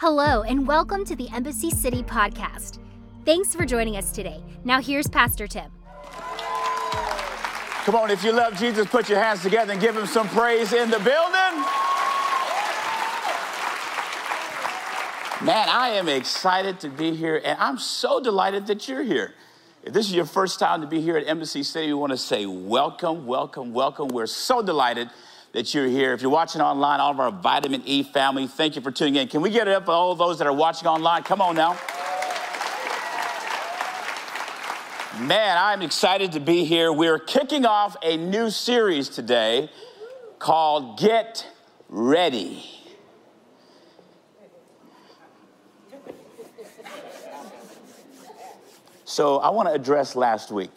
Hello, and welcome to the Embassy City podcast. Thanks for joining us today. Now, here's Pastor Tim. Come on, if you love Jesus, put your hands together and give him some praise in the building. Man, I am excited to be here, and I'm so delighted that you're here. If this is your first time to be here at Embassy City, we want to say welcome, welcome, welcome. We're so delighted that you're here. If you're watching online, all of our Vitamin E family, thank you for tuning in. Can we get it up for all those that are watching online? Come on now. Man, I'm excited to be here. We're kicking off a new series today called Get Ready. So I want to address last week.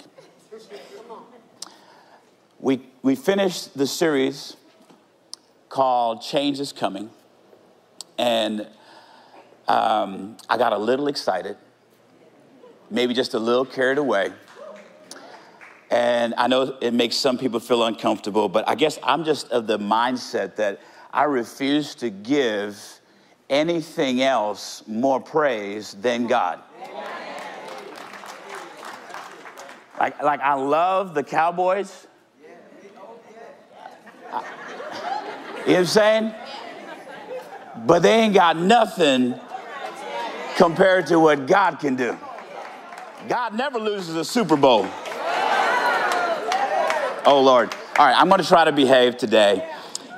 We, we finished the series called Change is Coming, and um, I got a little excited, maybe just a little carried away. And I know it makes some people feel uncomfortable, but I guess I'm just of the mindset that I refuse to give anything else more praise than God. Like, like I love the Cowboys. I, you know what I'm saying? But they ain't got nothing compared to what God can do. God never loses a Super Bowl. Oh, Lord. All right, I'm going to try to behave today.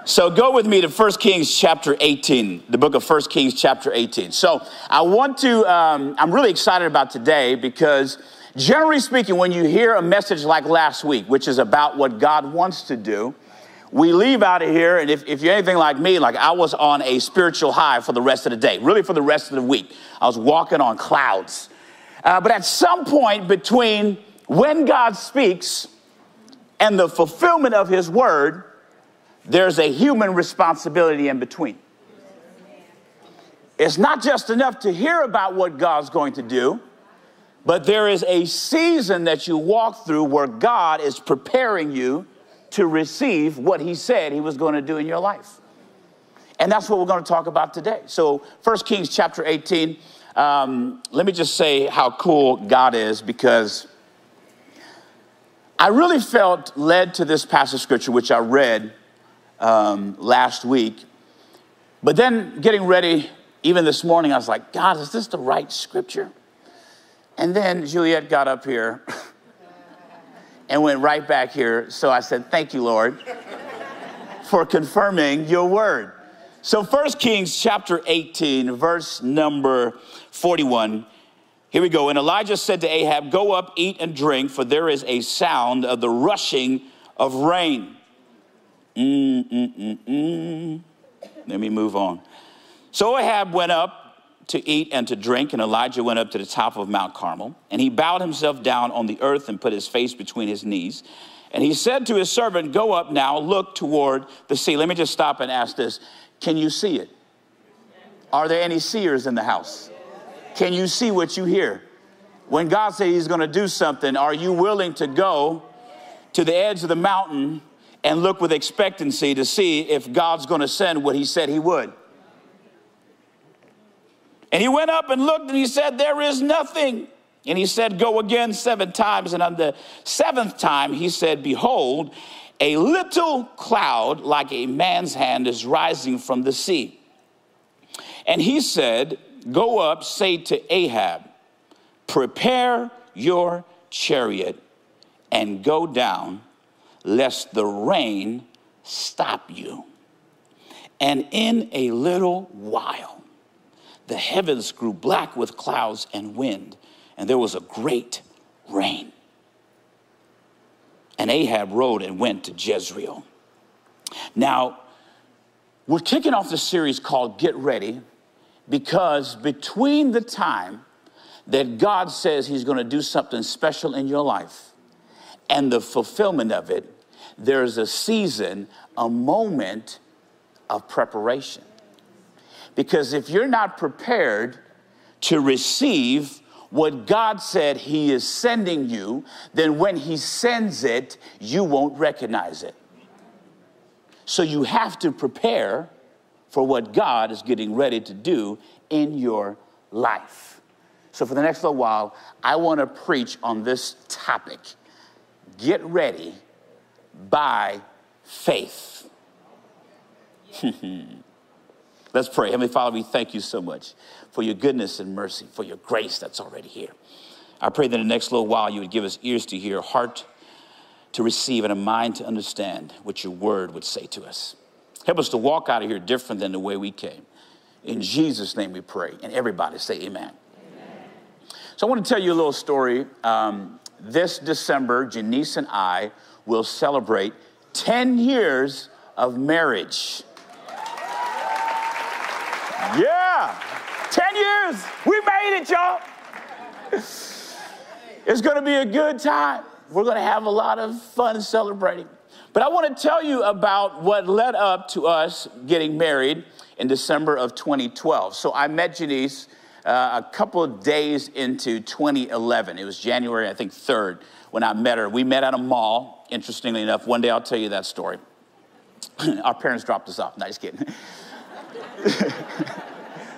So go with me to 1 Kings chapter 18, the book of 1 Kings chapter 18. So I want to, um, I'm really excited about today because Generally speaking, when you hear a message like last week, which is about what God wants to do, we leave out of here, and if, if you're anything like me, like I was on a spiritual high for the rest of the day, really for the rest of the week. I was walking on clouds. Uh, but at some point between when God speaks and the fulfillment of his word, there's a human responsibility in between. It's not just enough to hear about what God's going to do but there is a season that you walk through where God is preparing you to receive what He said He was going to do in your life. And that's what we're going to talk about today. So, 1 Kings chapter 18, um, let me just say how cool God is because I really felt led to this passage of scripture, which I read um, last week. But then getting ready, even this morning, I was like, God, is this the right scripture? And then Juliet got up here and went right back here. So I said, Thank you, Lord, for confirming your word. So 1 Kings chapter 18, verse number 41. Here we go. And Elijah said to Ahab, Go up, eat and drink, for there is a sound of the rushing of rain. Mm, mm, mm, mm. Let me move on. So Ahab went up to eat and to drink, and Elijah went up to the top of Mount Carmel, and he bowed himself down on the earth and put his face between his knees. And he said to his servant, Go up now, look toward the sea. Let me just stop and ask this Can you see it? Are there any seers in the house? Can you see what you hear? When God says he's going to do something, are you willing to go to the edge of the mountain and look with expectancy to see if God's going to send what he said he would? And he went up and looked and he said, There is nothing. And he said, Go again seven times. And on the seventh time, he said, Behold, a little cloud like a man's hand is rising from the sea. And he said, Go up, say to Ahab, Prepare your chariot and go down, lest the rain stop you. And in a little while, the heavens grew black with clouds and wind, and there was a great rain. And Ahab rode and went to Jezreel. Now, we're kicking off the series called Get Ready because between the time that God says He's going to do something special in your life and the fulfillment of it, there's a season, a moment of preparation. Because if you're not prepared to receive what God said He is sending you, then when He sends it, you won't recognize it. So you have to prepare for what God is getting ready to do in your life. So, for the next little while, I want to preach on this topic get ready by faith. Let's pray. Heavenly Father, we thank you so much for your goodness and mercy, for your grace that's already here. I pray that in the next little while you would give us ears to hear, heart to receive, and a mind to understand what your word would say to us. Help us to walk out of here different than the way we came. In Jesus' name we pray. And everybody say amen. amen. So I want to tell you a little story. Um, this December, Janice and I will celebrate 10 years of marriage. Yeah, 10 years. We made it, y'all. It's going to be a good time. We're going to have a lot of fun celebrating. But I want to tell you about what led up to us getting married in December of 2012. So I met Janice uh, a couple of days into 2011. It was January, I think, 3rd when I met her. We met at a mall, interestingly enough. One day I'll tell you that story. Our parents dropped us off. No, just kidding.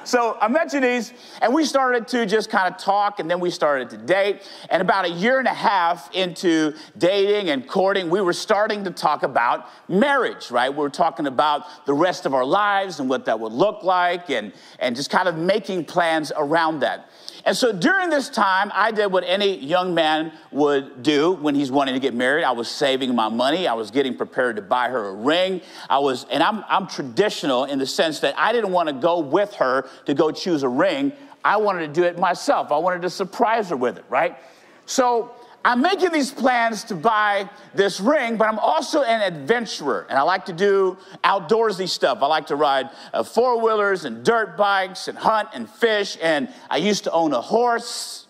So I met Janice, and we started to just kind of talk, and then we started to date. And about a year and a half into dating and courting, we were starting to talk about marriage, right? We were talking about the rest of our lives and what that would look like, and, and just kind of making plans around that. And so during this time, I did what any young man would do when he's wanting to get married. I was saving my money. I was getting prepared to buy her a ring. I was, and I'm, I'm traditional in the sense that I didn't want to go with her to go choose a ring. I wanted to do it myself. I wanted to surprise her with it, right? So I'm making these plans to buy this ring, but I'm also an adventurer, and I like to do outdoorsy stuff. I like to ride uh, four wheelers and dirt bikes and hunt and fish, and I used to own a horse.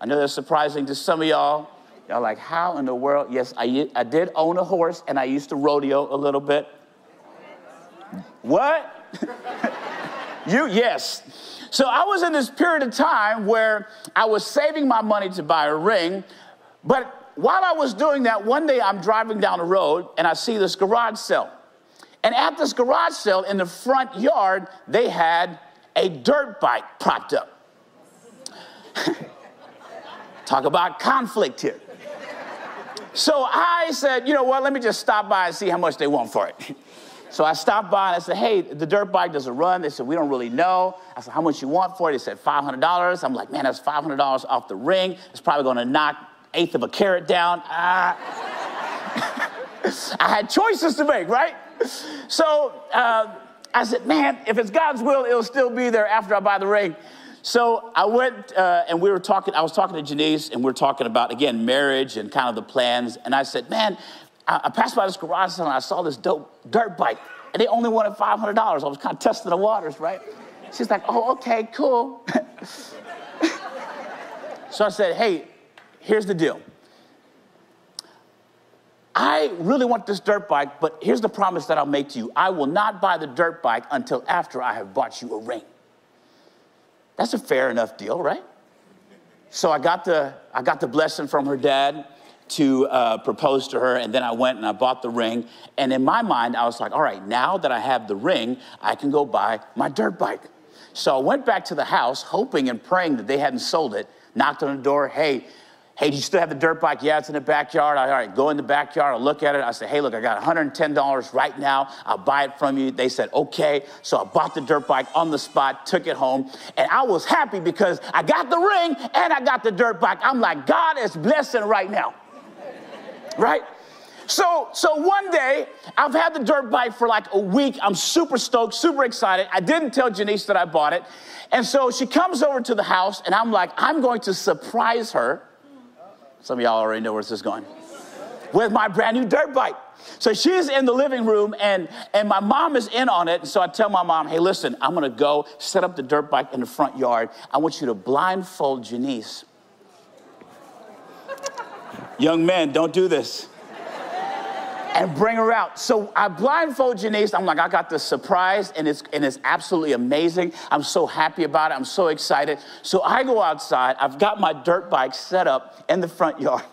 I know that's surprising to some of y'all. Y'all like, how in the world? Yes, I, I did own a horse, and I used to rodeo a little bit. What? you, yes. So I was in this period of time where I was saving my money to buy a ring, but while I was doing that, one day I'm driving down the road and I see this garage sale. And at this garage sale in the front yard, they had a dirt bike propped up. Talk about conflict here. So I said, you know what, let me just stop by and see how much they want for it. So I stopped by and I said, hey, the dirt bike doesn't run. They said, we don't really know. I said, how much you want for it? They said, $500. I'm like, man, that's $500 off the ring. It's probably gonna knock eighth of a carat down. I had choices to make, right? So uh, I said, man, if it's God's will, it'll still be there after I buy the ring. So I went uh, and we were talking, I was talking to Janice and we are talking about, again, marriage and kind of the plans. And I said, man, I, I passed by this garage sale and I saw this dope dirt bike and they only wanted $500. I was kind of testing the waters, right? She's like, oh, okay, cool. so I said, hey, here's the deal. I really want this dirt bike, but here's the promise that I'll make to you I will not buy the dirt bike until after I have bought you a ring. That's a fair enough deal, right? So I got the, I got the blessing from her dad to uh, propose to her, and then I went and I bought the ring. And in my mind, I was like, all right, now that I have the ring, I can go buy my dirt bike. So I went back to the house, hoping and praying that they hadn't sold it, knocked on the door, hey, Hey, do you still have the dirt bike? Yeah, it's in the backyard. All right, go in the backyard. I'll look at it. I say, Hey, look, I got $110 right now. I'll buy it from you. They said, Okay. So I bought the dirt bike on the spot, took it home, and I was happy because I got the ring and I got the dirt bike. I'm like, God is blessing right now. right? So, so one day, I've had the dirt bike for like a week. I'm super stoked, super excited. I didn't tell Janice that I bought it. And so she comes over to the house, and I'm like, I'm going to surprise her some of y'all already know where this is going. With my brand new dirt bike. So she's in the living room and, and my mom is in on it. And so I tell my mom, hey, listen, I'm gonna go set up the dirt bike in the front yard. I want you to blindfold Janice. Young men, don't do this. And bring her out. So I blindfold Janice. I'm like, I got this surprise, and it's, and it's absolutely amazing. I'm so happy about it. I'm so excited. So I go outside. I've got my dirt bike set up in the front yard.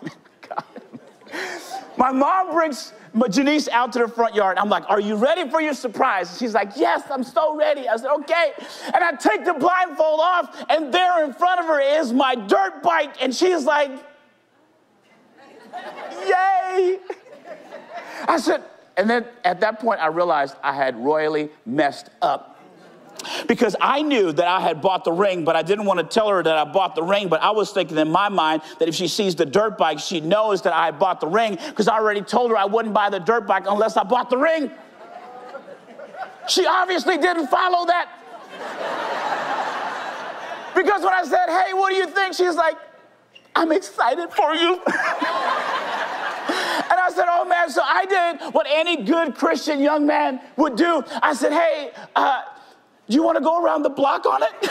My mom brings Janice out to the front yard. I'm like, Are you ready for your surprise? She's like, Yes, I'm so ready. I said, Okay. And I take the blindfold off, and there in front of her is my dirt bike. And she's like. I said, and then at that point, I realized I had royally messed up because I knew that I had bought the ring, but I didn't want to tell her that I bought the ring. But I was thinking in my mind that if she sees the dirt bike, she knows that I bought the ring because I already told her I wouldn't buy the dirt bike unless I bought the ring. She obviously didn't follow that. Because when I said, hey, what do you think? She's like, I'm excited for you. said, oh man, so I did what any good Christian young man would do. I said, hey, uh, do you want to go around the block on it?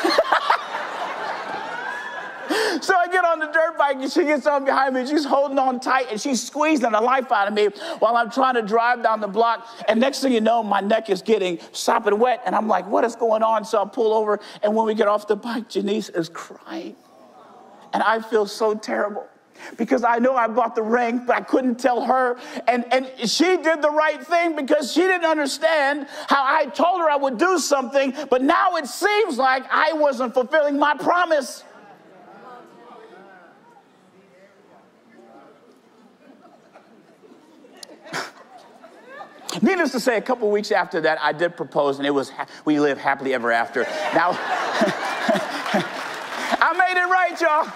so I get on the dirt bike and she gets on behind me. She's holding on tight and she's squeezing the life out of me while I'm trying to drive down the block. And next thing you know, my neck is getting sopping wet. And I'm like, what is going on? So I pull over. And when we get off the bike, Janice is crying. And I feel so terrible because I know I bought the ring, but I couldn't tell her. And, and she did the right thing because she didn't understand how I told her I would do something, but now it seems like I wasn't fulfilling my promise. Needless to say, a couple weeks after that, I did propose, and it was we live happily ever after. Now, I made it right, y'all.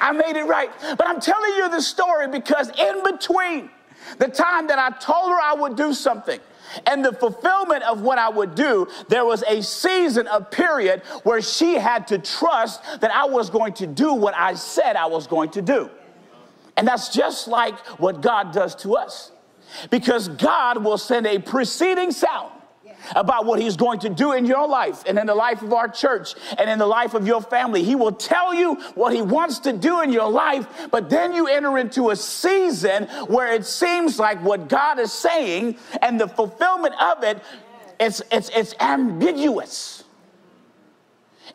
I made it right. But I'm telling you the story because in between the time that I told her I would do something and the fulfillment of what I would do, there was a season, a period where she had to trust that I was going to do what I said I was going to do. And that's just like what God does to us. Because God will send a preceding sound about what he's going to do in your life and in the life of our church and in the life of your family. He will tell you what he wants to do in your life, but then you enter into a season where it seems like what God is saying and the fulfillment of it, it's, it's, it's ambiguous.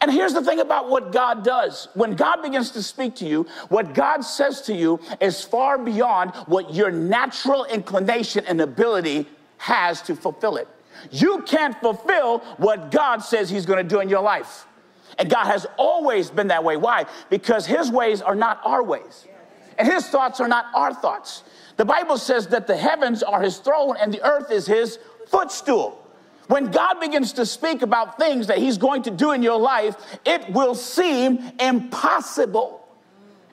And here's the thing about what God does. When God begins to speak to you, what God says to you is far beyond what your natural inclination and ability has to fulfill it. You can't fulfill what God says He's going to do in your life. And God has always been that way. Why? Because His ways are not our ways, and His thoughts are not our thoughts. The Bible says that the heavens are His throne and the earth is His footstool. When God begins to speak about things that He's going to do in your life, it will seem impossible.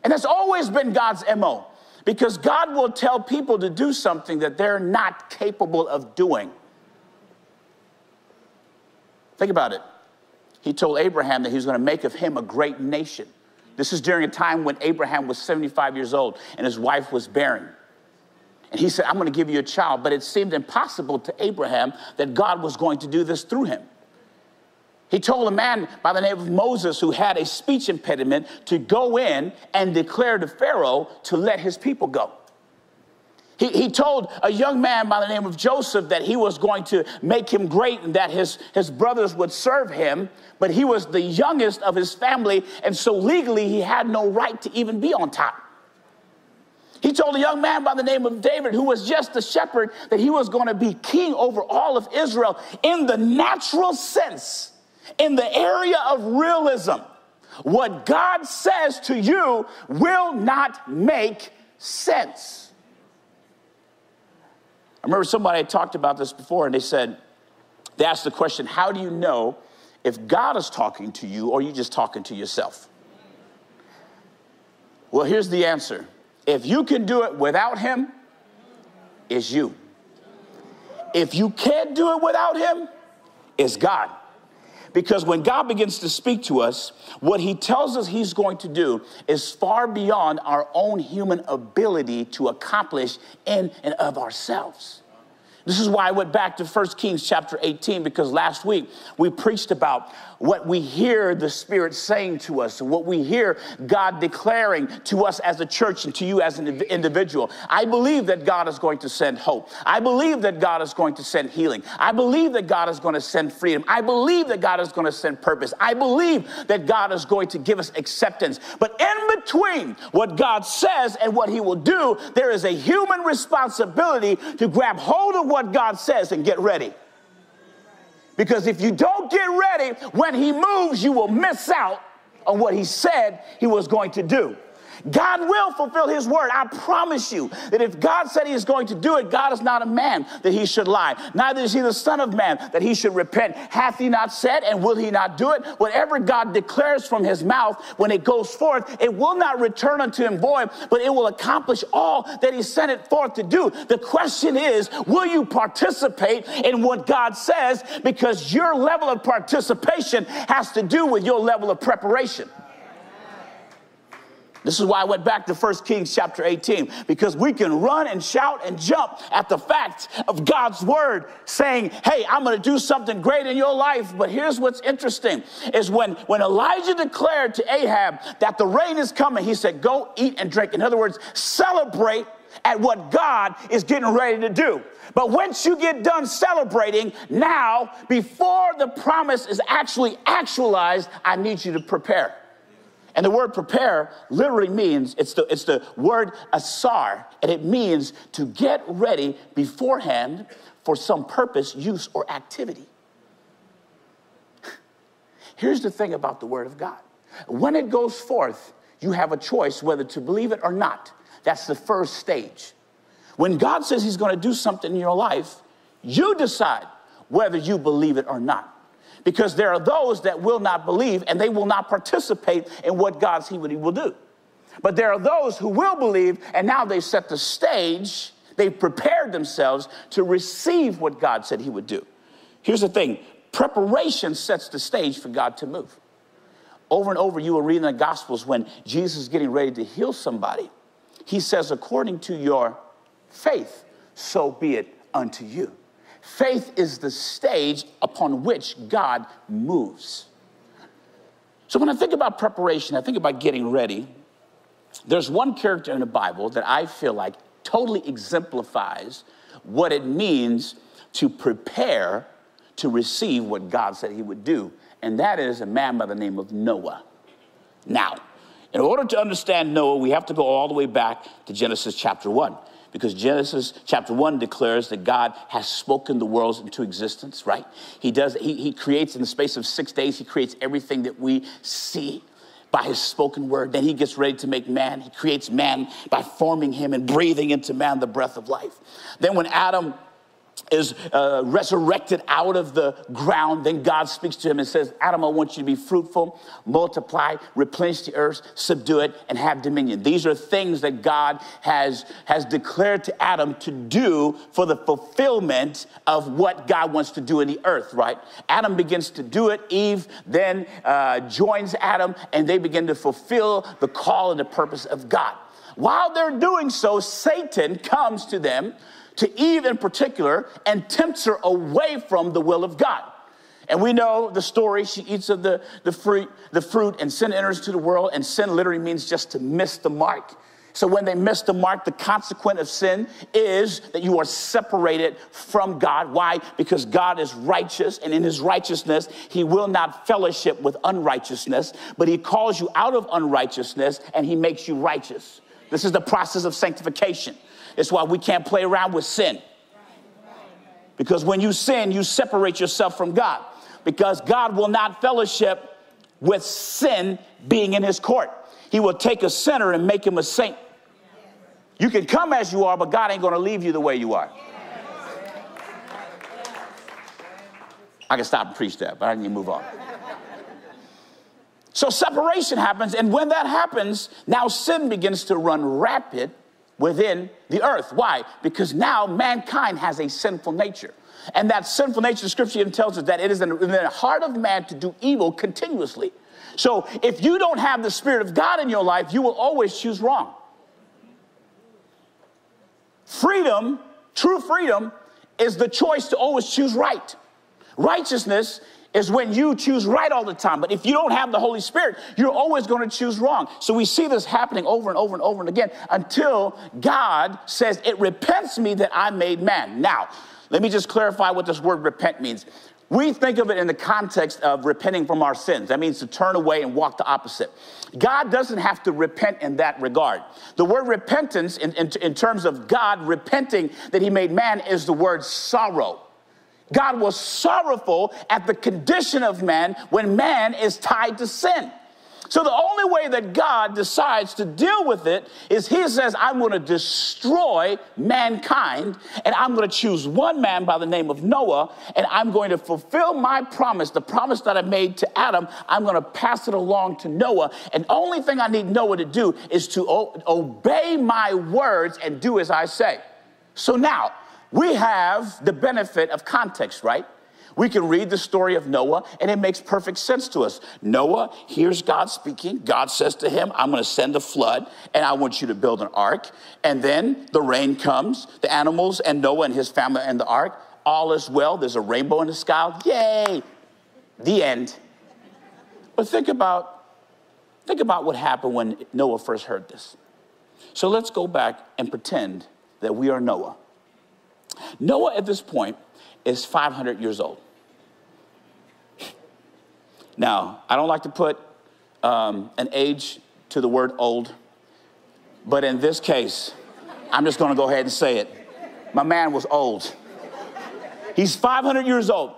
And that's always been God's MO because God will tell people to do something that they're not capable of doing. Think about it. He told Abraham that he was going to make of him a great nation. This is during a time when Abraham was 75 years old and his wife was barren. And he said, I'm going to give you a child. But it seemed impossible to Abraham that God was going to do this through him. He told a man by the name of Moses who had a speech impediment to go in and declare to Pharaoh to let his people go. He, he told a young man by the name of Joseph that he was going to make him great and that his, his brothers would serve him, but he was the youngest of his family, and so legally he had no right to even be on top. He told a young man by the name of David, who was just a shepherd, that he was going to be king over all of Israel in the natural sense, in the area of realism. What God says to you will not make sense. I remember somebody had talked about this before, and they said, they asked the question, How do you know if God is talking to you or you just talking to yourself? Well, here's the answer if you can do it without Him, it's you. If you can't do it without Him, it's God. Because when God begins to speak to us, what He tells us He's going to do is far beyond our own human ability to accomplish in and of ourselves. This is why I went back to 1 Kings chapter 18 because last week we preached about what we hear the Spirit saying to us, and what we hear God declaring to us as a church and to you as an individual. I believe that God is going to send hope. I believe that God is going to send healing. I believe that God is going to send freedom. I believe that God is going to send purpose. I believe that God is going to give us acceptance. But in between what God says and what He will do, there is a human responsibility to grab hold of what God says and get ready. Because if you don't get ready, when he moves, you will miss out on what he said he was going to do. God will fulfill his word. I promise you that if God said he is going to do it, God is not a man that he should lie. Neither is he the son of man that he should repent. Hath he not said and will he not do it? Whatever God declares from his mouth when it goes forth, it will not return unto him void, but it will accomplish all that he sent it forth to do. The question is, will you participate in what God says? Because your level of participation has to do with your level of preparation. This is why I went back to 1 Kings chapter 18, because we can run and shout and jump at the fact of God's word saying, Hey, I'm going to do something great in your life. But here's what's interesting is when, when Elijah declared to Ahab that the rain is coming, he said, Go eat and drink. In other words, celebrate at what God is getting ready to do. But once you get done celebrating, now, before the promise is actually actualized, I need you to prepare. And the word prepare literally means it's the, it's the word asar, and it means to get ready beforehand for some purpose, use, or activity. Here's the thing about the word of God when it goes forth, you have a choice whether to believe it or not. That's the first stage. When God says He's going to do something in your life, you decide whether you believe it or not because there are those that will not believe and they will not participate in what God's He will do. But there are those who will believe and now they've set the stage, they've prepared themselves to receive what God said He would do. Here's the thing preparation sets the stage for God to move. Over and over, you will read in the Gospels when Jesus is getting ready to heal somebody, He says, according to your faith, so be it unto you. Faith is the stage upon which God moves. So when I think about preparation, I think about getting ready. There's one character in the Bible that I feel like totally exemplifies what it means to prepare to receive what God said he would do, and that is a man by the name of Noah. Now, in order to understand Noah, we have to go all the way back to Genesis chapter 1 because Genesis chapter 1 declares that God has spoken the worlds into existence, right? He does, he, he creates in the space of six days, he creates everything that we see by his spoken word. Then he gets ready to make man. He creates man by forming him and breathing into man the breath of life. Then when Adam is uh, resurrected out of the ground, then God speaks to him and says, Adam, I want you to be fruitful, multiply, replenish the earth, subdue it, and have dominion. These are things that God has, has declared to Adam to do for the fulfillment of what God wants to do in the earth, right? Adam begins to do it. Eve then uh, joins Adam, and they begin to fulfill the call and the purpose of God. While they're doing so, Satan comes to them to Eve in particular and tempts her away from the will of God. And we know the story. She eats of the, the, fruit, the fruit, and sin enters into the world. And sin literally means just to miss the mark. So when they miss the mark, the consequence of sin is that you are separated from God. Why? Because God is righteous, and in his righteousness, he will not fellowship with unrighteousness, but he calls you out of unrighteousness and he makes you righteous. This is the process of sanctification. It's why we can't play around with sin. Because when you sin, you separate yourself from God. Because God will not fellowship with sin being in his court. He will take a sinner and make him a saint. You can come as you are, but God ain't going to leave you the way you are. I can stop and preach that, but I need to move on. So separation happens, and when that happens, now sin begins to run rapid within the earth. Why? Because now mankind has a sinful nature. And that sinful nature, the scripture even tells us that it is in the heart of man to do evil continuously. So if you don't have the Spirit of God in your life, you will always choose wrong. Freedom, true freedom, is the choice to always choose right. Righteousness is when you choose right all the time. But if you don't have the Holy Spirit, you're always going to choose wrong. So we see this happening over and over and over and again until God says, It repents me that I made man. Now, let me just clarify what this word repent means. We think of it in the context of repenting from our sins. That means to turn away and walk the opposite. God doesn't have to repent in that regard. The word repentance, in, in, in terms of God repenting that he made man, is the word sorrow. God was sorrowful at the condition of man when man is tied to sin. So the only way that God decides to deal with it is He says, I'm going to destroy mankind, and I'm going to choose one man by the name of Noah, and I'm going to fulfill my promise, the promise that I made to Adam. I'm going to pass it along to Noah. And only thing I need Noah to do is to o- obey my words and do as I say. So now, we have the benefit of context, right? We can read the story of Noah and it makes perfect sense to us. Noah hears God speaking. God says to him, I'm going to send a flood and I want you to build an ark. And then the rain comes, the animals and Noah and his family and the ark. All is well. There's a rainbow in the sky. Yay! The end. But think about, think about what happened when Noah first heard this. So let's go back and pretend that we are Noah. Noah at this point is 500 years old. Now, I don't like to put um, an age to the word old, but in this case, I'm just gonna go ahead and say it. My man was old. He's 500 years old.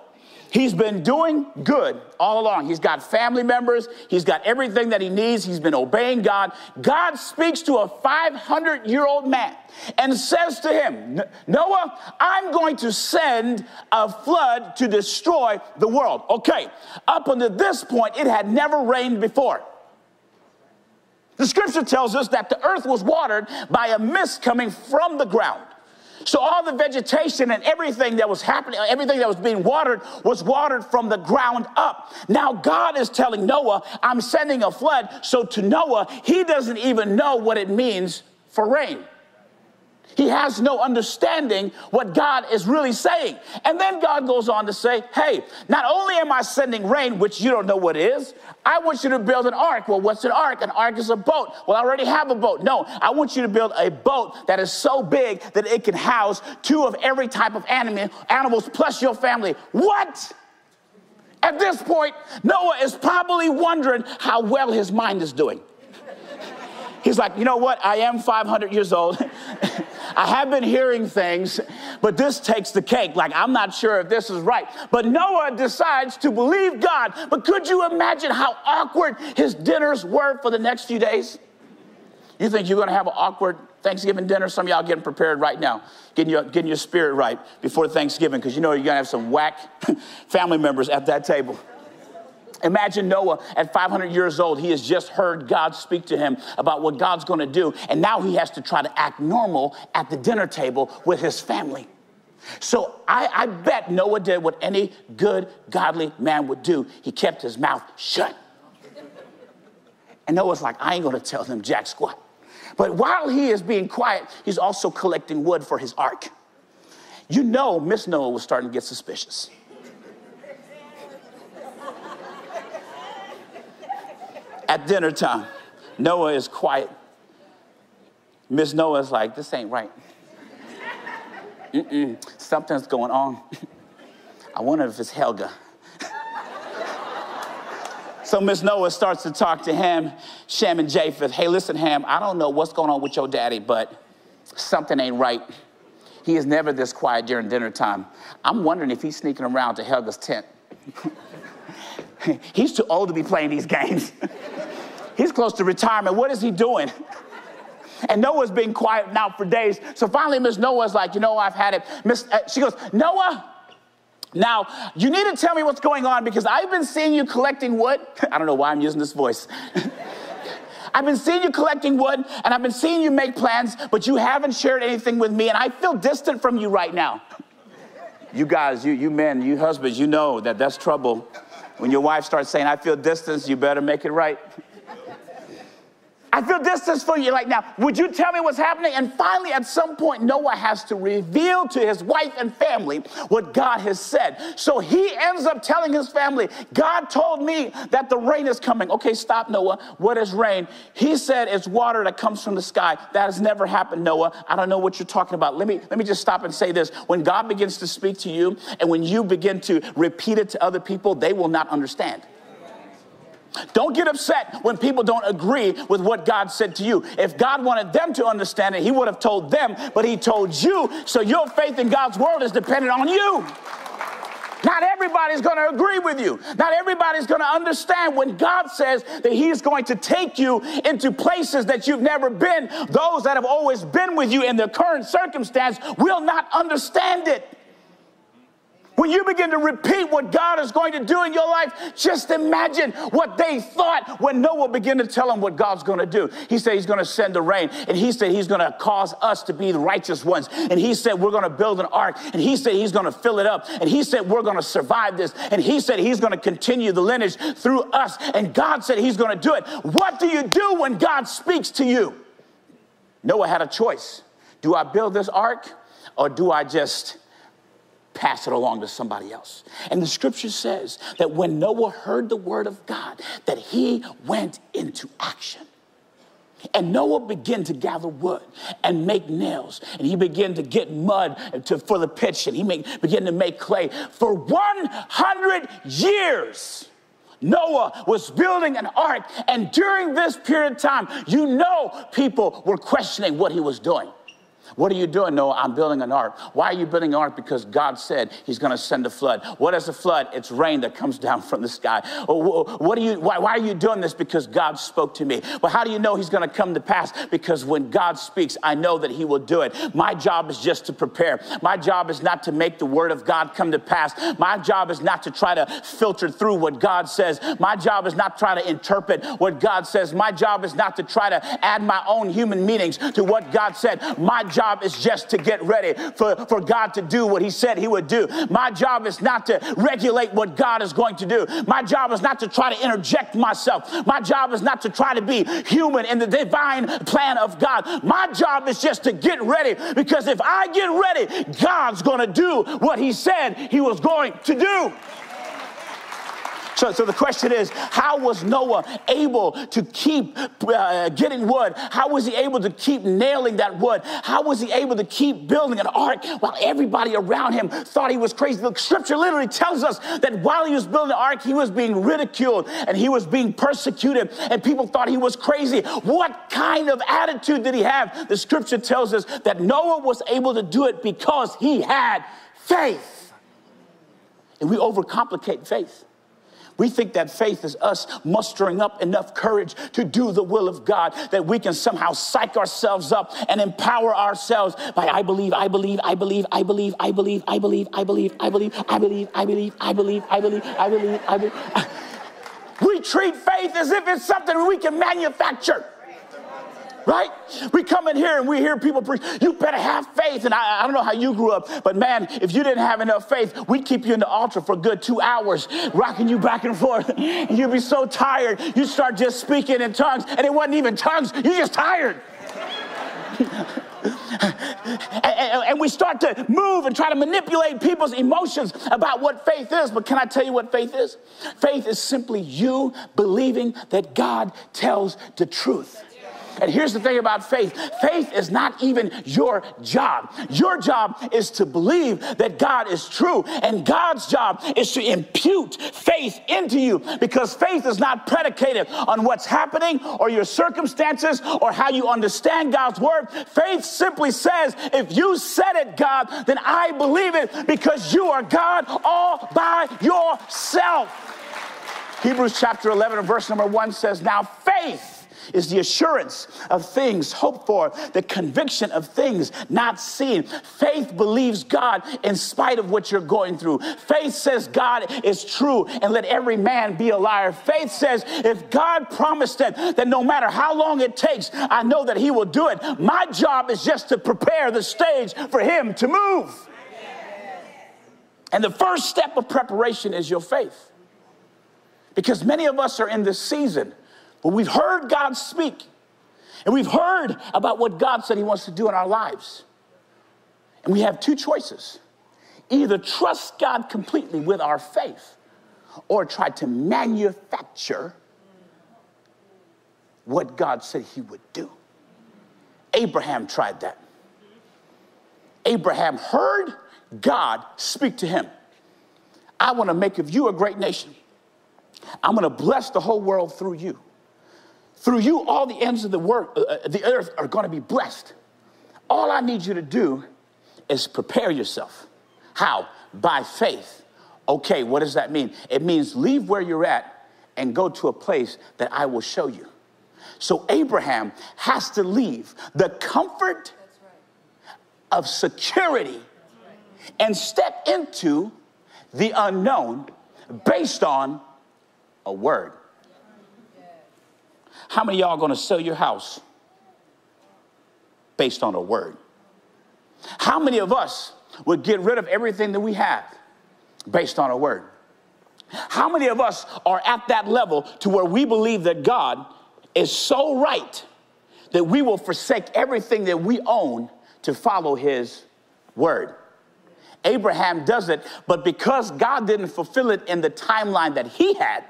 He's been doing good all along. He's got family members, he's got everything that he needs, he's been obeying God. God speaks to a 500 year old man and says to him, Noah, I'm going to send a flood to destroy the world. Okay, up until this point, it had never rained before. The scripture tells us that the earth was watered by a mist coming from the ground. So all the vegetation and everything that was happening, everything that was being watered was watered from the ground up. Now God is telling Noah, I'm sending a flood. So to Noah, he doesn't even know what it means for rain. He has no understanding what God is really saying. And then God goes on to say, Hey, not only am I sending rain, which you don't know what is, I want you to build an ark. Well, what's an ark? An ark is a boat. Well, I already have a boat. No, I want you to build a boat that is so big that it can house two of every type of animal, animals plus your family. What? At this point, Noah is probably wondering how well his mind is doing. He's like, you know what? I am 500 years old. I have been hearing things, but this takes the cake. Like, I'm not sure if this is right. But Noah decides to believe God. But could you imagine how awkward his dinners were for the next few days? You think you're going to have an awkward Thanksgiving dinner? Some of y'all getting prepared right now, getting your, getting your spirit right before Thanksgiving, because you know you're going to have some whack family members at that table. Imagine Noah at 500 years old. He has just heard God speak to him about what God's going to do, and now he has to try to act normal at the dinner table with his family. So I, I, bet Noah did what any good, godly man would do. He kept his mouth shut. And Noah's like, I ain't gonna tell them jack squat. But while he is being quiet, he's also collecting wood for his ark. You know, Miss Noah was starting to get suspicious. At dinner time, Noah is quiet. Miss Noah is like, this ain't right. Mm-mm, something's going on. I wonder if it's Helga. so Miss Noah starts to talk to Ham, Shem, and Japheth. Hey, listen, Ham, I don't know what's going on with your daddy, but something ain't right. He is never this quiet during dinner time. I'm wondering if he's sneaking around to Helga's tent. he's too old to be playing these games. He's close to retirement. What is he doing? And Noah's been quiet now for days. So finally, Miss Noah's like, you know, I've had it. Miss, uh, she goes, Noah, now you need to tell me what's going on because I've been seeing you collecting wood. I don't know why I'm using this voice. I've been seeing you collecting wood and I've been seeing you make plans, but you haven't shared anything with me, and I feel distant from you right now. You guys, you, you men, you husbands, you know that that's trouble. When your wife starts saying, I feel distance, you better make it right. I feel distance for you. Like, now, would you tell me what's happening? And finally, at some point, Noah has to reveal to his wife and family what God has said. So he ends up telling his family, God told me that the rain is coming. Okay, stop, Noah. What is rain? He said it's water that comes from the sky. That has never happened, Noah. I don't know what you're talking about. Let me, let me just stop and say this. When God begins to speak to you and when you begin to repeat it to other people, they will not understand. Don't get upset when people don't agree with what God said to you. If God wanted them to understand it, He would have told them, but He told you. So your faith in God's word is dependent on you. Not everybody's going to agree with you. Not everybody's going to understand when God says that He's going to take you into places that you've never been. Those that have always been with you in the current circumstance will not understand it. When you begin to repeat what God is going to do in your life, just imagine what they thought when Noah began to tell them what God's going to do. He said he's going to send the rain, and he said he's going to cause us to be the righteous ones. And he said we're going to build an ark, and he said he's going to fill it up, and he said we're going to survive this, and he said he's going to continue the lineage through us, and God said he's going to do it. What do you do when God speaks to you? Noah had a choice. Do I build this ark, or do I just pass it along to somebody else. And the scripture says that when Noah heard the word of God, that he went into action. And Noah began to gather wood and make nails. And he began to get mud to, for the pitch, and he make, began to make clay. For 100 years, Noah was building an ark. And during this period of time, you know people were questioning what he was doing. What are you doing, Noah? I'm building an ark. Why are you building an ark? Because God said He's going to send a flood. What is a flood? It's rain that comes down from the sky. Oh, what are you? Why, why, are you doing this? Because God spoke to me. Well, how do you know He's going to come to pass? Because when God speaks, I know that He will do it. My job is just to prepare. My job is not to make the word of God come to pass. My job is not to try to filter through what God says. My job is not try to interpret what God says. My job is not to try to add my own human meanings to what God said. My job job is just to get ready for, for God to do what He said He would do. My job is not to regulate what God is going to do. My job is not to try to interject myself. My job is not to try to be human in the divine plan of God. My job is just to get ready because if I get ready, God's going to do what He said He was going to do. So, so the question is, how was Noah able to keep uh, getting wood? How was he able to keep nailing that wood? How was he able to keep building an ark while everybody around him thought he was crazy? The scripture literally tells us that while he was building the ark, he was being ridiculed and he was being persecuted, and people thought he was crazy. What kind of attitude did he have? The scripture tells us that Noah was able to do it because he had faith. And we overcomplicate faith. We think that faith is us mustering up enough courage to do the will of God, that we can somehow psych ourselves up and empower ourselves by I believe, I believe, I believe, I believe, I believe, I believe, I believe, I believe, I believe, I believe, I believe, I believe, I believe, I believe. We treat faith as if it's something we can manufacture right? We come in here and we hear people preach, you better have faith. And I, I, don't know how you grew up, but man, if you didn't have enough faith, we'd keep you in the altar for good two hours, rocking you back and forth. And you'd be so tired, you start just speaking in tongues, and it wasn't even tongues, you're just tired. and, we start to move and try to manipulate people's emotions about what faith is. But can I tell you what faith is? Faith is simply you believing that God tells the truth. And here's the thing about faith faith is not even your job. Your job is to believe that God is true, and God's job is to impute faith into you because faith is not predicated on what's happening or your circumstances or how you understand God's word. Faith simply says, if you said it, God, then I believe it because you are God all by yourself. Hebrews chapter 11 and verse number 1 says, Now faith is the assurance of things hoped for, the conviction of things not seen. Faith believes God in spite of what you're going through. Faith says God is true and let every man be a liar. Faith says if God promised it, then no matter how long it takes, I know that He will do it. My job is just to prepare the stage for Him to move. And the first step of preparation is your faith. Because many of us are in this season but we've heard God speak. And we've heard about what God said He wants to do in our lives. And we have two choices either trust God completely with our faith or try to manufacture what God said He would do. Abraham tried that. Abraham heard God speak to him. I want to make of you a great nation. I'm going to bless the whole world through you. Through you, all the ends of the, world, uh, uh, the earth are going to be blessed. All I need you to do is prepare yourself. How? By faith. Okay, what does that mean? It means leave where you're at and go to a place that I will show you. So Abraham has to leave the comfort of security and step into the unknown based on a word. How many y'all gonna sell your house based on a word? How many of us would get rid of everything that we have based on a word? How many of us are at that level to where we believe that God is so right that we will forsake everything that we own to follow his word? Abraham does it, but because God didn't fulfill it in the timeline that he had,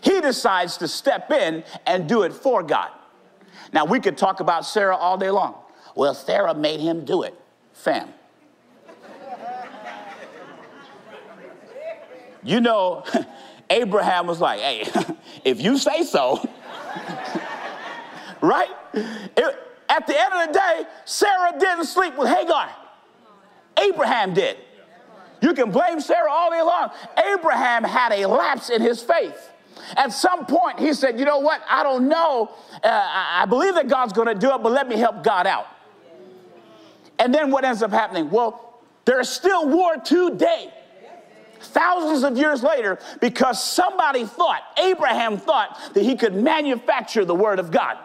he decides to step in and do it for God. Now, we could talk about Sarah all day long. Well, Sarah made him do it. Fam. You know, Abraham was like, hey, if you say so, right? It, at the end of the day, Sarah didn't sleep with Hagar. Abraham did. You can blame Sarah all day long. Abraham had a lapse in his faith. At some point, he said, You know what? I don't know. Uh, I believe that God's going to do it, but let me help God out. And then what ends up happening? Well, there's still war today, thousands of years later, because somebody thought, Abraham thought, that he could manufacture the word of God.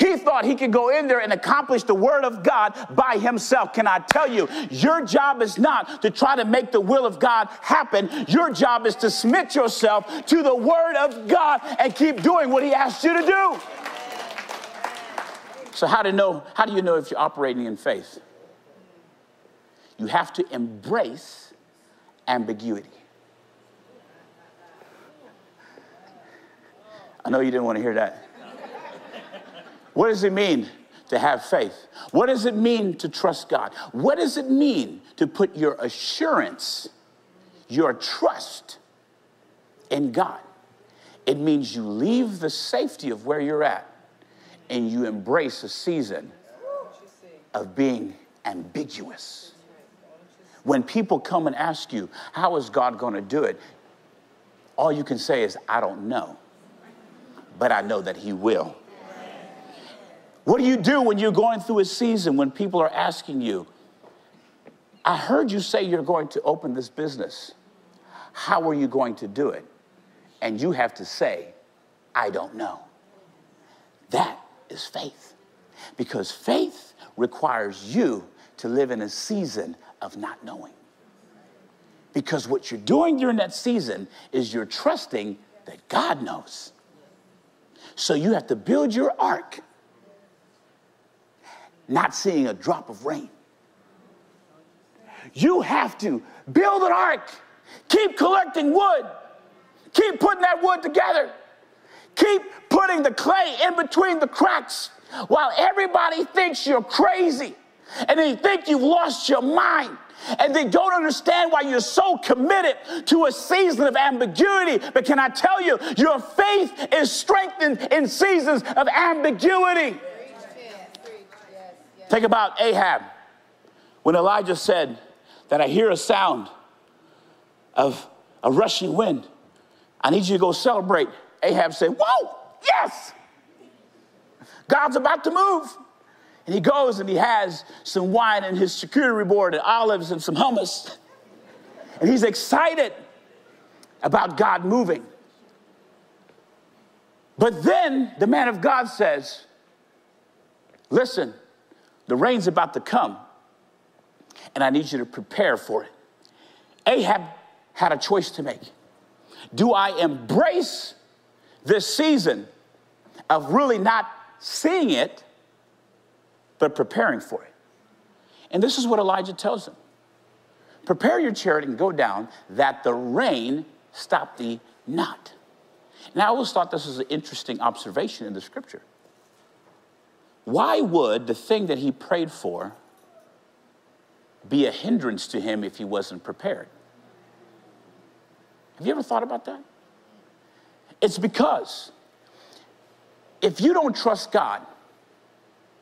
He thought he could go in there and accomplish the word of God by himself. Can I tell you, your job is not to try to make the will of God happen. Your job is to submit yourself to the word of God and keep doing what he asked you to do. So how do you know, how do you know if you're operating in faith? You have to embrace ambiguity. I know you didn't want to hear that. What does it mean to have faith? What does it mean to trust God? What does it mean to put your assurance, your trust in God? It means you leave the safety of where you're at and you embrace a season of being ambiguous. When people come and ask you, How is God going to do it? All you can say is, I don't know, but I know that He will. What do you do when you're going through a season when people are asking you, I heard you say you're going to open this business. How are you going to do it? And you have to say, I don't know. That is faith. Because faith requires you to live in a season of not knowing. Because what you're doing during that season is you're trusting that God knows. So you have to build your ark not seeing a drop of rain. You have to build an ark, keep collecting wood, keep putting that wood together, keep putting the clay in between the cracks while everybody thinks you're crazy and they think you've lost your mind and they don't understand why you're so committed to a season of ambiguity. But can I tell you, your faith is strengthened in seasons of ambiguity. Think about Ahab. When Elijah said that I hear a sound of a rushing wind, I need you to go celebrate. Ahab said, Whoa, yes, God's about to move. And he goes and he has some wine in his charcuterie board and olives and some hummus. And he's excited about God moving. But then the man of God says, Listen, the rain's about to come, and I need you to prepare for it. Ahab had a choice to make. Do I embrace this season of really not seeing it, but preparing for it. And this is what Elijah tells them Prepare your chariot and go down, that the rain stop thee not. And I always thought this was an interesting observation in the scripture. Why would the thing that he prayed for be a hindrance to him if he wasn't prepared? Have you ever thought about that? It's because if you don't trust God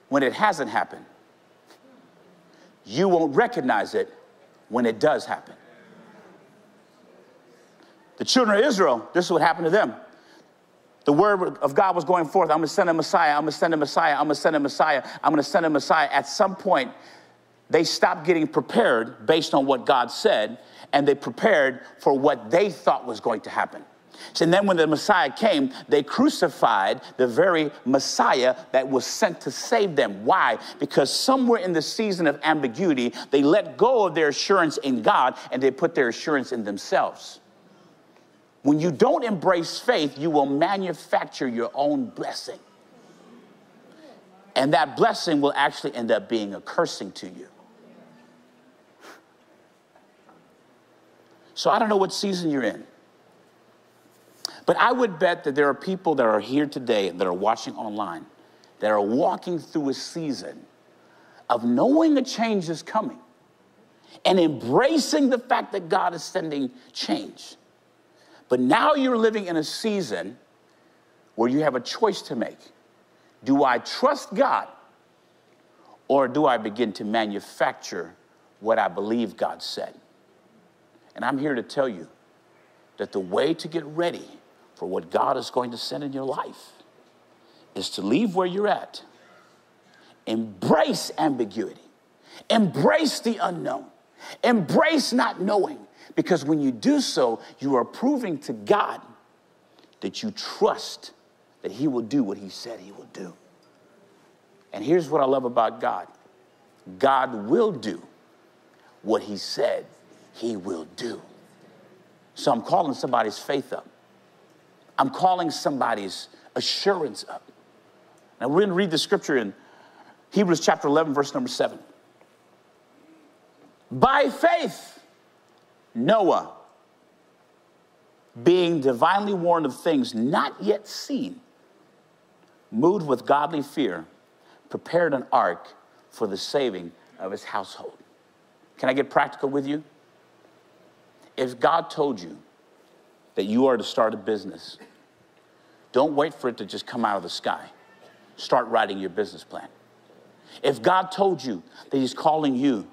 when it hasn't happened, you won't recognize it when it does happen. The children of Israel, this is what happened to them. The word of God was going forth. I'm going to send a Messiah. I'm going to send a Messiah. I'm going to send a Messiah. I'm going to send a Messiah. At some point, they stopped getting prepared based on what God said, and they prepared for what they thought was going to happen. So, and then when the Messiah came, they crucified the very Messiah that was sent to save them. Why? Because somewhere in the season of ambiguity, they let go of their assurance in God and they put their assurance in themselves. When you don't embrace faith, you will manufacture your own blessing. And that blessing will actually end up being a cursing to you. So I don't know what season you're in. But I would bet that there are people that are here today that are watching online that are walking through a season of knowing a change is coming and embracing the fact that God is sending change. But now you're living in a season where you have a choice to make. Do I trust God or do I begin to manufacture what I believe God said? And I'm here to tell you that the way to get ready for what God is going to send in your life is to leave where you're at, embrace ambiguity, embrace the unknown, embrace not knowing, because when you do so, you are proving to God that you trust that He will do what He said He will do. And here's what I love about God God will do what He said He will do. So I'm calling somebody's faith up. I'm calling somebody's assurance up. Now we're going to read the scripture in Hebrews chapter 11, verse number 7. By faith, Noah, being divinely warned of things not yet seen, moved with godly fear, prepared an ark for the saving of his household. Can I get practical with you? If God told you that you are to start a business, don't wait for it to just come out of the sky. Start writing your business plan. If God told you that He's calling you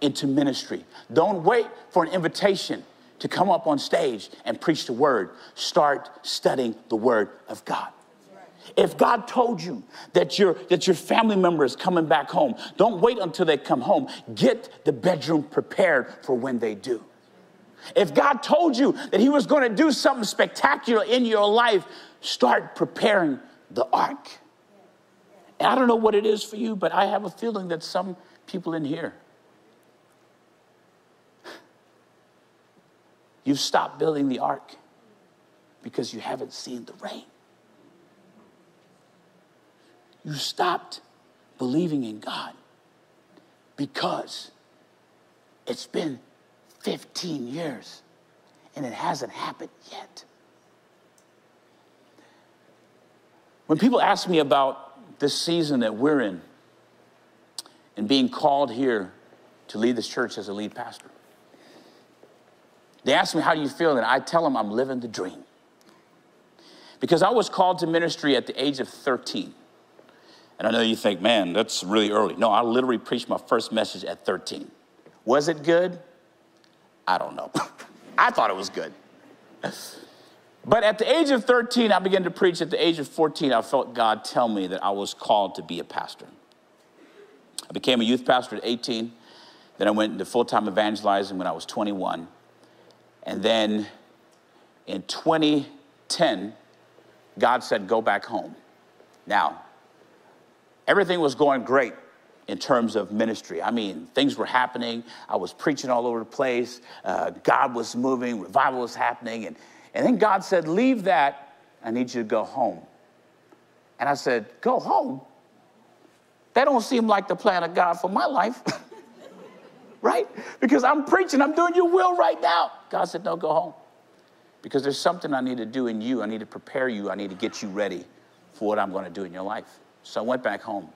into ministry, don't wait for an invitation to come up on stage and preach the word. Start studying the word of God. If God told you that your, that your family member is coming back home, don't wait until they come home. Get the bedroom prepared for when they do. If God told you that He was going to do something spectacular in your life, start preparing the ark. And I don't know what it is for you, but I have a feeling that some people in here, you've stopped building the ark because you haven't seen the rain. You stopped believing in God because it's been 15 years and it hasn't happened yet. When people ask me about this season that we're in and being called here to lead this church as a lead pastor, they ask me, How do you feel? And I tell them I'm living the dream. Because I was called to ministry at the age of 13. And I know you think, man, that's really early. No, I literally preached my first message at 13. Was it good? I don't know. I thought it was good. But at the age of 13, I began to preach. At the age of 14, I felt God tell me that I was called to be a pastor. I became a youth pastor at 18. Then I went into full time evangelizing when I was 21. And then in 2010, God said, Go back home. Now, everything was going great in terms of ministry. I mean, things were happening. I was preaching all over the place. Uh, God was moving, revival was happening. And, and then God said, Leave that. I need you to go home. And I said, Go home? That don't seem like the plan of God for my life. right? Because I'm preaching, I'm doing your will right now. God said, No, go home. Because there's something I need to do in you. I need to prepare you. I need to get you ready for what I'm going to do in your life. So I went back home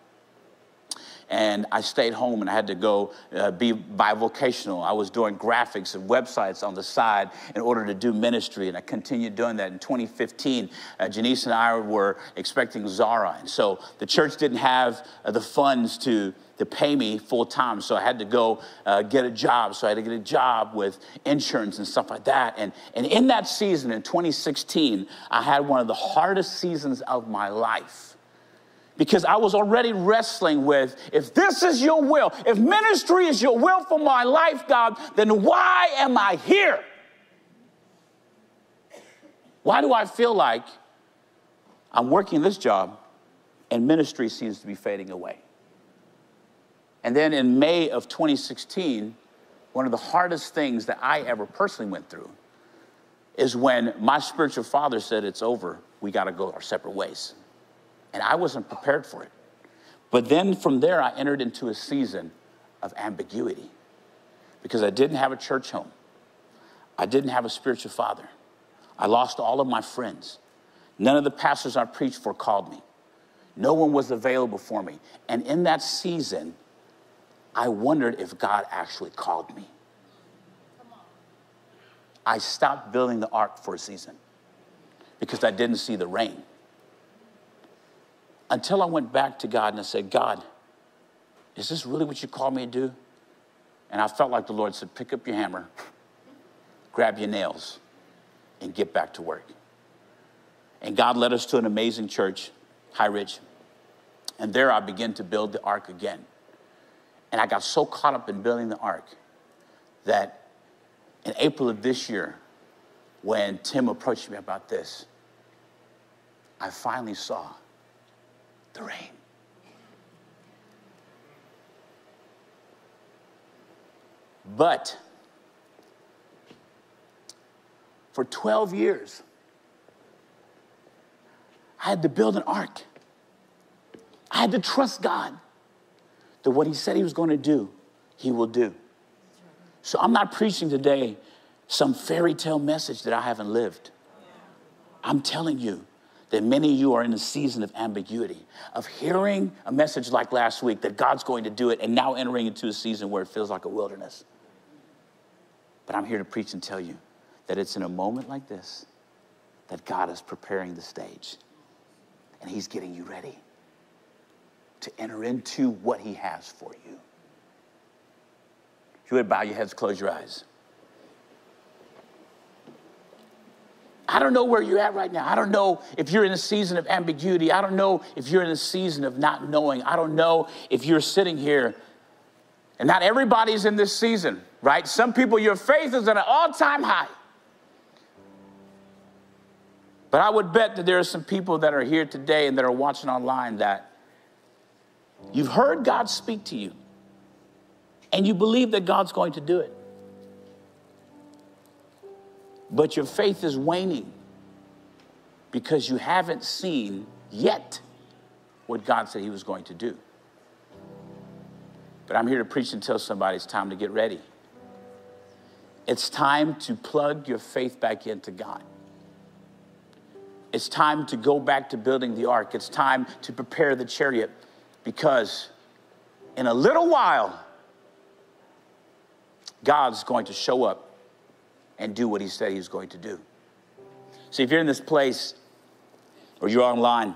and I stayed home and I had to go uh, be bivocational. I was doing graphics and websites on the side in order to do ministry, and I continued doing that. In 2015, uh, Janice and I were expecting Zara, and so the church didn't have uh, the funds to to pay me full time. So I had to go uh, get a job. So I had to get a job with insurance and stuff like that. And, and in that season, in 2016, I had one of the hardest seasons of my life because I was already wrestling with if this is your will, if ministry is your will for my life, God, then why am I here? Why do I feel like I'm working this job and ministry seems to be fading away? And then in May of 2016, one of the hardest things that I ever personally went through is when my spiritual father said, It's over, we got to go our separate ways and I wasn't prepared for it. But then from there, I entered into a season of ambiguity because I didn't have a church home. I didn't have a spiritual father. I lost all of my friends. None of the pastors I preached for called me. No one was available for me. And in that season, I wondered if God actually called me. I stopped building the ark for a season because I didn't see the rain until I went back to God and I said, God, is this really what you called me to do? And I felt like the Lord said, pick up your hammer, grab your nails, and get back to work. And God led us to an amazing church, High Ridge. And there I began to build the ark again. And I got so caught up in building the ark that in April of this year, when Tim approached me about this, I finally saw the rain. But for 12 years, I had to build an ark. I had to trust God that what He said He was going to do, He will do. So I'm not preaching today some fairy tale message that I haven't lived. I'm telling you, that many of you are in a season of ambiguity, of hearing a message like last week that God's going to do it, and now entering into a season where it feels like a wilderness. But I'm here to preach and tell you that it's in a moment like this that God is preparing the stage, and He's getting you ready to enter into what He has for you. If you would bow your heads, close your eyes. I don't know where you're at right now. I don't know if you're in a season of ambiguity. I don't know if you're in a season of not knowing. I don't know if you're sitting here. And not everybody's in this season, right? Some people, your faith is at an all time high. But I would bet that there are some people that are here today and that are watching online that you've heard God speak to you and you believe that God's going to do it but your faith is waning because you haven't seen yet what God said He was going to do. But I'm here to preach and tell somebody it's time to get ready. It's time to plug your faith back into God. It's time to go back to building the ark. It's time to prepare the chariot because in a little while, God's going to show up and do what he said he was going to do. See, if you're in this place or you're online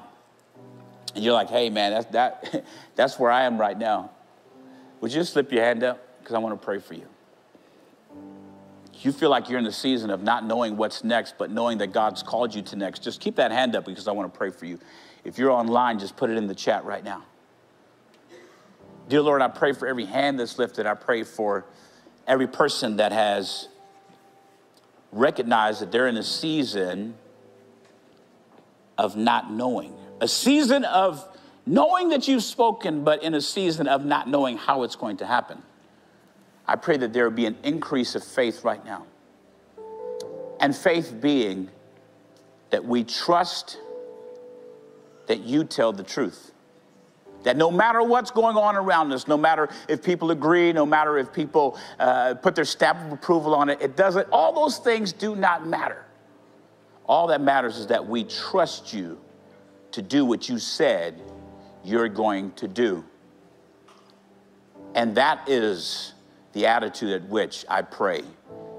and you're like, hey, man, that's, that, that's where I am right now, would you just slip your hand up? Because I want to pray for you. You feel like you're in the season of not knowing what's next, but knowing that God's called you to next. Just keep that hand up because I want to pray for you. If you're online, just put it in the chat right now. Dear Lord, I pray for every hand that's lifted. I pray for every person that has recognize that they're in a season of not knowing, a season of knowing that you've spoken, but in a season of not knowing how it's going to happen. I pray that there will be an increase of faith right now. And faith being that we trust that you tell the truth. That no matter what's going on around us, no matter if people agree, no matter if people uh, put their stamp of approval on it, it doesn't, all those things do not matter. All that matters is that we trust you to do what you said you're going to do. And that is the attitude at which I pray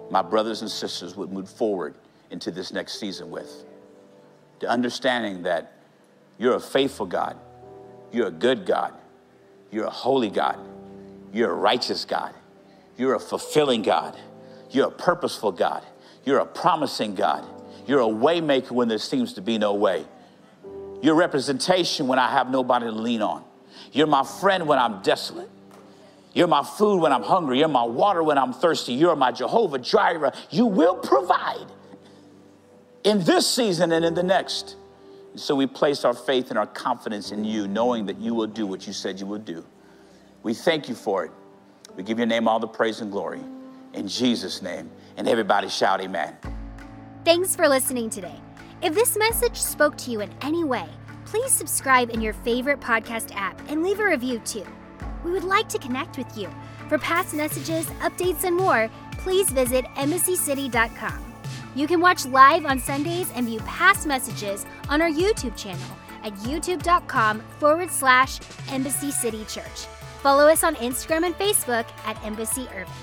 my brothers and sisters would move forward into this next season with. The understanding that you're a faithful God, you're a good God, you're a holy God, you're a righteous God, you're a fulfilling God, you're a purposeful God, you're a promising God, you're a waymaker when there seems to be no way. You're representation when I have nobody to lean on. You're my friend when I'm desolate. You're my food when I'm hungry. You're my water when I'm thirsty. You're my Jehovah Jireh. You will provide in this season and in the next. So we place our faith and our confidence in you, knowing that you will do what you said you would do. We thank you for it. We give your name all the praise and glory. In Jesus' name. And everybody shout, Amen. Thanks for listening today. If this message spoke to you in any way, please subscribe in your favorite podcast app and leave a review too. We would like to connect with you. For past messages, updates, and more, please visit embassycity.com. You can watch live on Sundays and view past messages on our YouTube channel at youtube.com forward slash Embassy City Church. Follow us on Instagram and Facebook at Embassy Irving.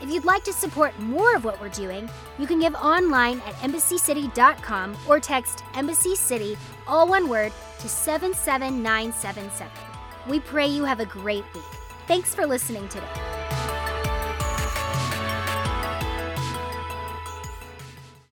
If you'd like to support more of what we're doing, you can give online at embassycity.com or text Embassy City, all one word, to 77977. We pray you have a great week. Thanks for listening today.